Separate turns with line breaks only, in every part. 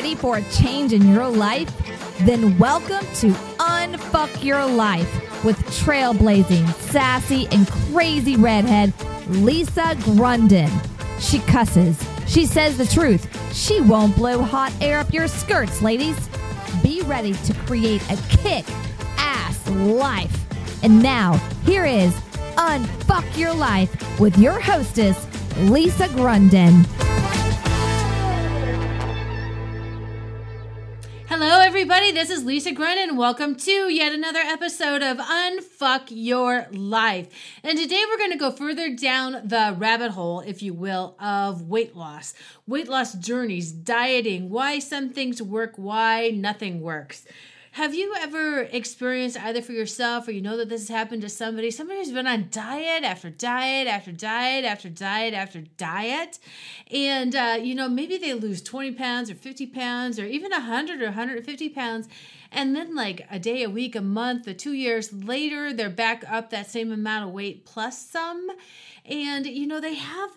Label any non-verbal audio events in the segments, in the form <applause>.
ready for a change in your life? Then welcome to Unfuck Your Life with trailblazing, sassy, and crazy redhead Lisa Grunden. She cusses. She says the truth. She won't blow hot air up your skirts, ladies. Be ready to create a kick ass life. And now, here is Unfuck Your Life with your hostess, Lisa Grunden.
Hello, everybody. This is Lisa Grunden. Welcome to yet another episode of Unfuck Your Life. And today we're going to go further down the rabbit hole, if you will, of weight loss, weight loss journeys, dieting, why some things work, why nothing works. Have you ever experienced either for yourself or you know that this has happened to somebody, somebody who's been on diet after diet after diet after diet after diet? And, uh, you know, maybe they lose 20 pounds or 50 pounds or even 100 or 150 pounds. And then, like a day, a week, a month, or two years later, they're back up that same amount of weight plus some. And, you know, they have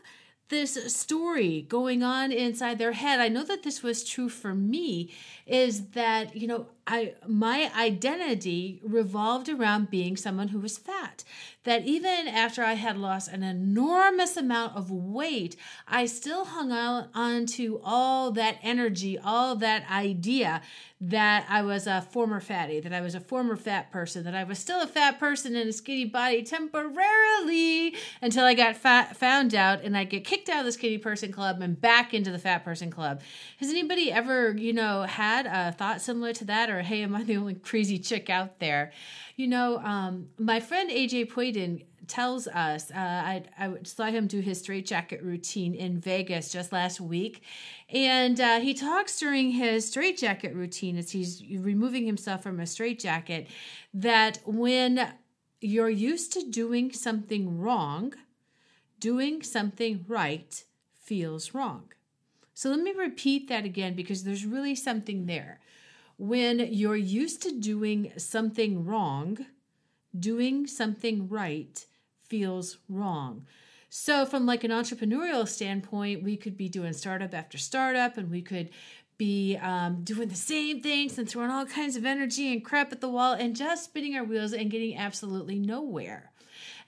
this story going on inside their head. I know that this was true for me is that, you know, I my identity revolved around being someone who was fat. That even after I had lost an enormous amount of weight, I still hung on, on to all that energy, all that idea that I was a former fatty, that I was a former fat person, that I was still a fat person in a skinny body temporarily until I got fat, found out and I get kicked out of the skinny person club and back into the fat person club. Has anybody ever, you know, had a thought similar to that? Or, hey, am I the only crazy chick out there? You know, um, my friend AJ Poyden tells us uh, I, I saw him do his straitjacket routine in vegas just last week and uh, he talks during his straitjacket routine as he's removing himself from a straitjacket that when you're used to doing something wrong doing something right feels wrong so let me repeat that again because there's really something there when you're used to doing something wrong doing something right feels wrong. So, from like an entrepreneurial standpoint, we could be doing startup after startup, and we could be um, doing the same things and throwing all kinds of energy and crap at the wall and just spinning our wheels and getting absolutely nowhere.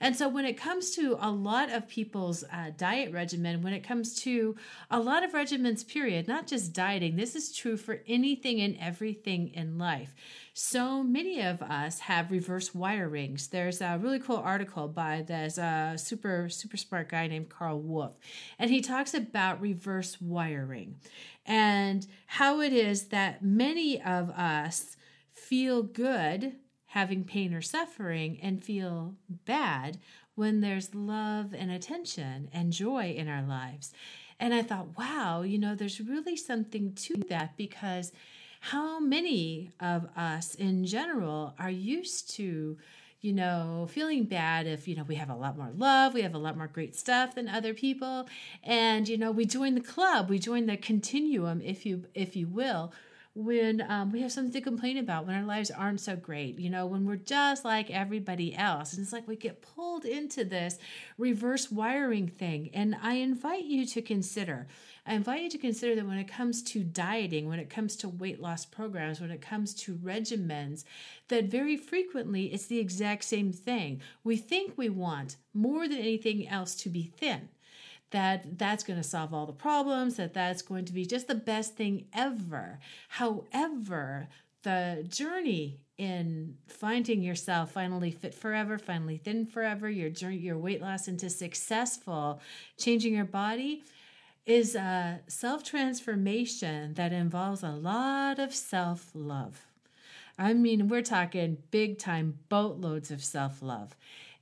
And so, when it comes to a lot of people's uh, diet regimen, when it comes to a lot of regimens, period, not just dieting, this is true for anything and everything in life. So many of us have reverse wirings. There's a really cool article by this uh, super super smart guy named Carl Wolf, and he talks about reverse wiring and how it is that many of us feel good having pain or suffering and feel bad when there's love and attention and joy in our lives. And I thought, wow, you know, there's really something to that because how many of us in general are used to you know feeling bad if you know we have a lot more love we have a lot more great stuff than other people and you know we join the club we join the continuum if you if you will when um, we have something to complain about, when our lives aren't so great, you know, when we're just like everybody else. And it's like we get pulled into this reverse wiring thing. And I invite you to consider. I invite you to consider that when it comes to dieting, when it comes to weight loss programs, when it comes to regimens, that very frequently it's the exact same thing. We think we want more than anything else to be thin that that's going to solve all the problems, that that's going to be just the best thing ever. However, the journey in finding yourself finally fit forever, finally thin forever, your journey, your weight loss into successful, changing your body is a self transformation that involves a lot of self love. I mean, we're talking big time boatloads of self love.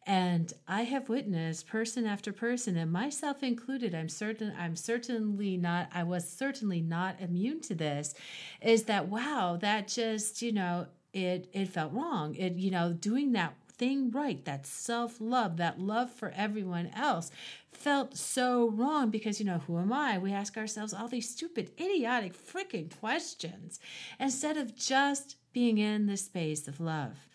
And I have witnessed person after person, and myself included, I'm certain I'm certainly not I was certainly not immune to this, is that wow, that just, you know, it it felt wrong. It, you know, doing that thing right, that self love, that love for everyone else felt so wrong because, you know, who am I? We ask ourselves all these stupid, idiotic, freaking questions instead of just being in the space of love.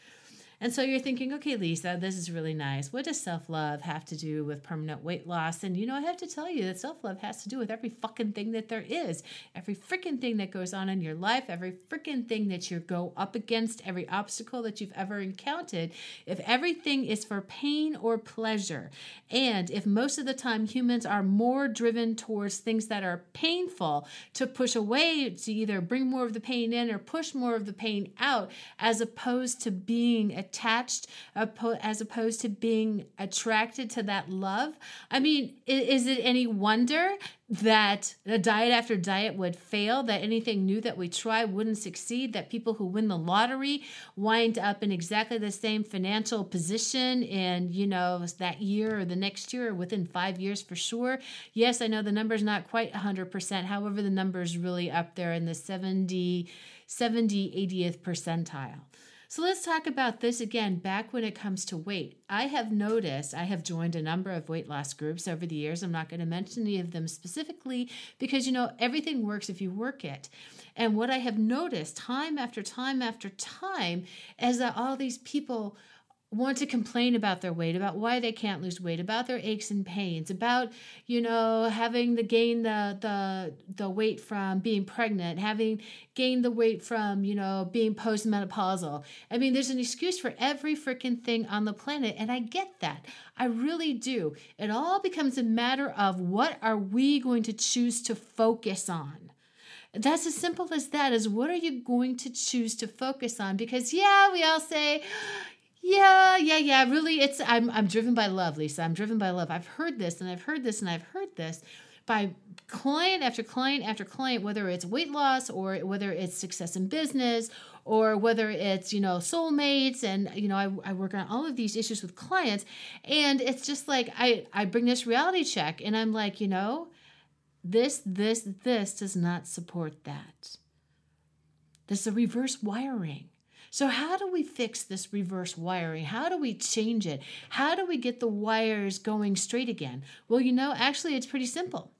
And so you're thinking, okay, Lisa, this is really nice. What does self love have to do with permanent weight loss? And you know, I have to tell you that self love has to do with every fucking thing that there is, every freaking thing that goes on in your life, every freaking thing that you go up against, every obstacle that you've ever encountered. If everything is for pain or pleasure, and if most of the time humans are more driven towards things that are painful to push away, to either bring more of the pain in or push more of the pain out, as opposed to being attached as opposed to being attracted to that love. I mean, is it any wonder that a diet after diet would fail, that anything new that we try wouldn't succeed, that people who win the lottery wind up in exactly the same financial position in, you know, that year or the next year or within five years for sure. Yes, I know the number's not quite 100%. However, the number's really up there in the 70, 70, 80th percentile. So let's talk about this again back when it comes to weight. I have noticed, I have joined a number of weight loss groups over the years. I'm not going to mention any of them specifically because, you know, everything works if you work it. And what I have noticed time after time after time is that all these people want to complain about their weight, about why they can't lose weight, about their aches and pains, about you know having the gain the the the weight from being pregnant, having gained the weight from you know being postmenopausal. I mean, there's an excuse for every freaking thing on the planet, and I get that. I really do. It all becomes a matter of what are we going to choose to focus on. That's as simple as that is what are you going to choose to focus on because yeah we all say yeah, yeah, yeah. Really, it's I'm I'm driven by love, Lisa. I'm driven by love. I've heard this and I've heard this and I've heard this by client after client after client, whether it's weight loss or whether it's success in business or whether it's, you know, soulmates. And, you know, I, I work on all of these issues with clients. And it's just like I, I bring this reality check and I'm like, you know, this, this, this does not support that. This is a reverse wiring. So, how do we fix this reverse wiring? How do we change it? How do we get the wires going straight again? Well, you know, actually, it's pretty simple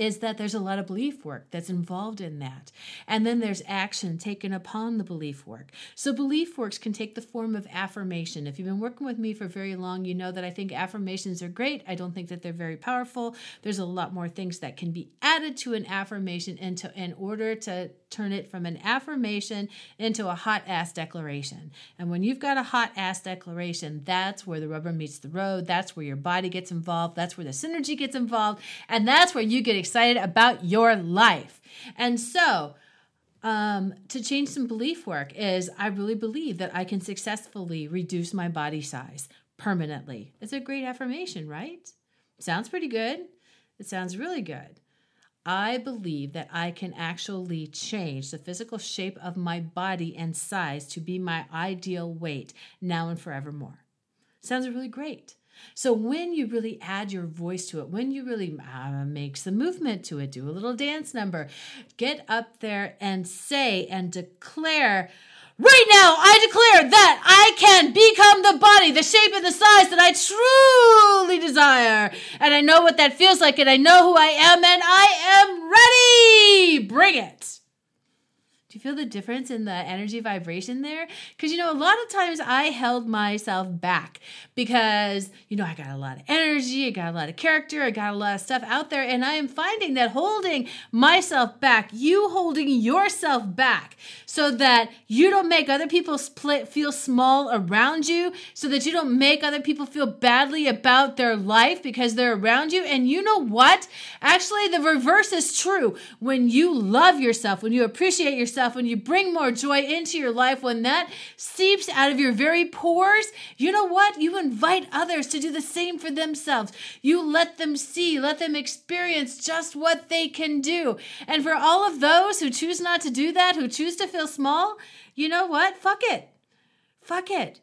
is that there's a lot of belief work that's involved in that. And then there's action taken upon the belief work. So belief works can take the form of affirmation. If you've been working with me for very long, you know that I think affirmations are great. I don't think that they're very powerful. There's a lot more things that can be added to an affirmation into in order to turn it from an affirmation into a hot ass declaration. And when you've got a hot ass declaration, that's where the rubber meets the road. That's where your body gets involved. That's where the synergy gets involved. And that's where you get excited about your life. And so, um, to change some belief work is I really believe that I can successfully reduce my body size permanently. It's a great affirmation, right? Sounds pretty good. It sounds really good. I believe that I can actually change the physical shape of my body and size to be my ideal weight now and forevermore. Sounds really great. So when you really add your voice to it, when you really uh, make some movement to it, do a little dance number, get up there and say and declare Right now, I declare that I can become the body, the shape, and the size that I truly desire. And I know what that feels like, and I know who I am, and I am ready. Bring it. You feel the difference in the energy vibration there? Because, you know, a lot of times I held myself back because, you know, I got a lot of energy, I got a lot of character, I got a lot of stuff out there. And I am finding that holding myself back, you holding yourself back so that you don't make other people split, feel small around you, so that you don't make other people feel badly about their life because they're around you. And you know what? Actually, the reverse is true. When you love yourself, when you appreciate yourself, stuff, when you bring more joy into your life, when that seeps out of your very pores, you know what? You invite others to do the same for themselves. You let them see, let them experience just what they can do. And for all of those who choose not to do that, who choose to feel small, you know what? Fuck it. Fuck it.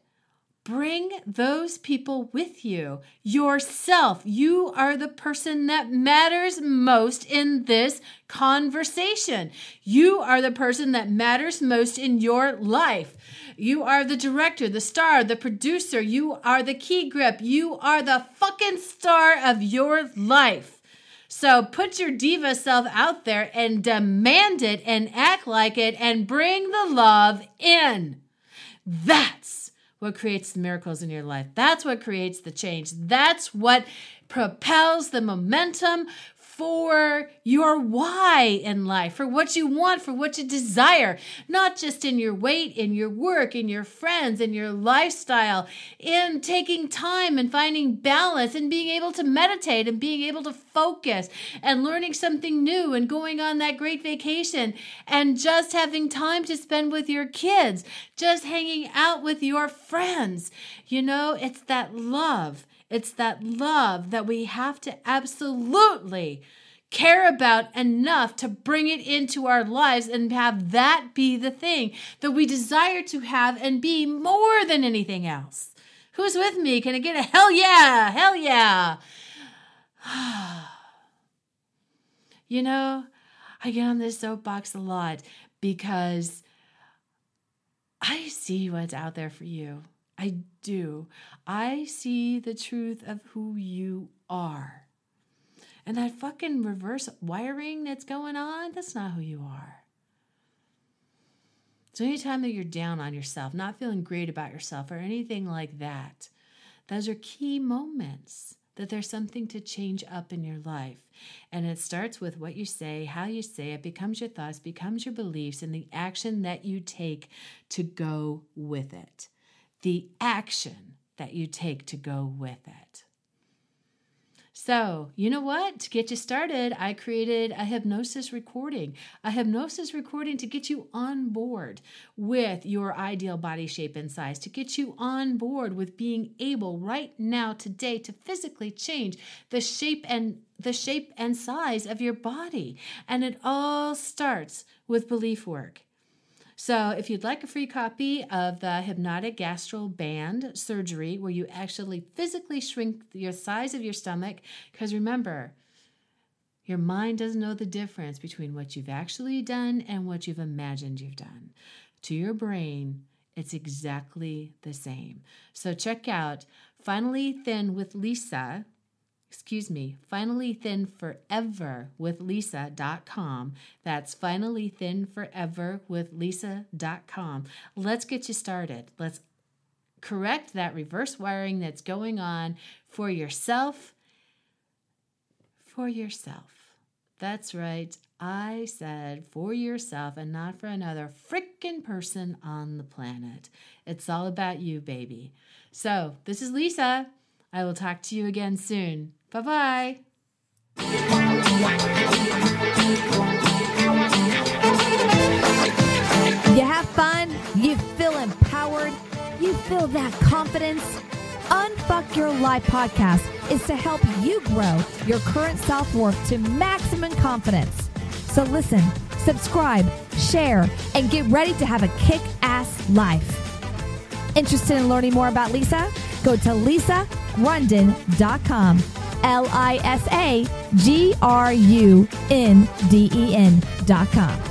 Bring those people with you. Yourself. You are the person that matters most in this conversation. You are the person that matters most in your life. You are the director, the star, the producer. You are the key grip. You are the fucking star of your life. So put your diva self out there and demand it and act like it and bring the love in. That's what creates the miracles in your life. That's what creates the change. That's what propels the momentum for your why in life, for what you want, for what you desire, not just in your weight, in your work, in your friends, in your lifestyle, in taking time and finding balance and being able to meditate and being able to focus and learning something new and going on that great vacation and just having time to spend with your kids, just hanging out with your friends. You know, it's that love it's that love that we have to absolutely care about enough to bring it into our lives and have that be the thing that we desire to have and be more than anything else. Who's with me? Can I get a hell yeah? Hell yeah. <sighs> you know, I get on this soapbox a lot because I see what's out there for you. I do. I see the truth of who you are. And that fucking reverse wiring that's going on, that's not who you are. So, anytime that you're down on yourself, not feeling great about yourself, or anything like that, those are key moments that there's something to change up in your life. And it starts with what you say, how you say it, becomes your thoughts, becomes your beliefs, and the action that you take to go with it the action that you take to go with it. So, you know what? To get you started, I created a hypnosis recording, a hypnosis recording to get you on board with your ideal body shape and size, to get you on board with being able right now today to physically change the shape and the shape and size of your body. And it all starts with belief work. So, if you'd like a free copy of the Hypnotic Gastric Band Surgery, where you actually physically shrink your size of your stomach, because remember, your mind doesn't know the difference between what you've actually done and what you've imagined you've done. To your brain, it's exactly the same. So, check out Finally Thin with Lisa excuse me, finally thin forever with lisa.com. That's finally thin forever with lisa.com. Let's get you started. Let's correct that reverse wiring that's going on for yourself. For yourself. That's right. I said for yourself and not for another freaking person on the planet. It's all about you, baby. So, this is Lisa. I will talk to you again soon. Bye bye.
You have fun, you feel empowered, you feel that confidence. Unfuck Your Life podcast is to help you grow your current self worth to maximum confidence. So listen, subscribe, share, and get ready to have a kick ass life. Interested in learning more about Lisa? Go to lisagrunden.com. L I S A G R U N D E N.com.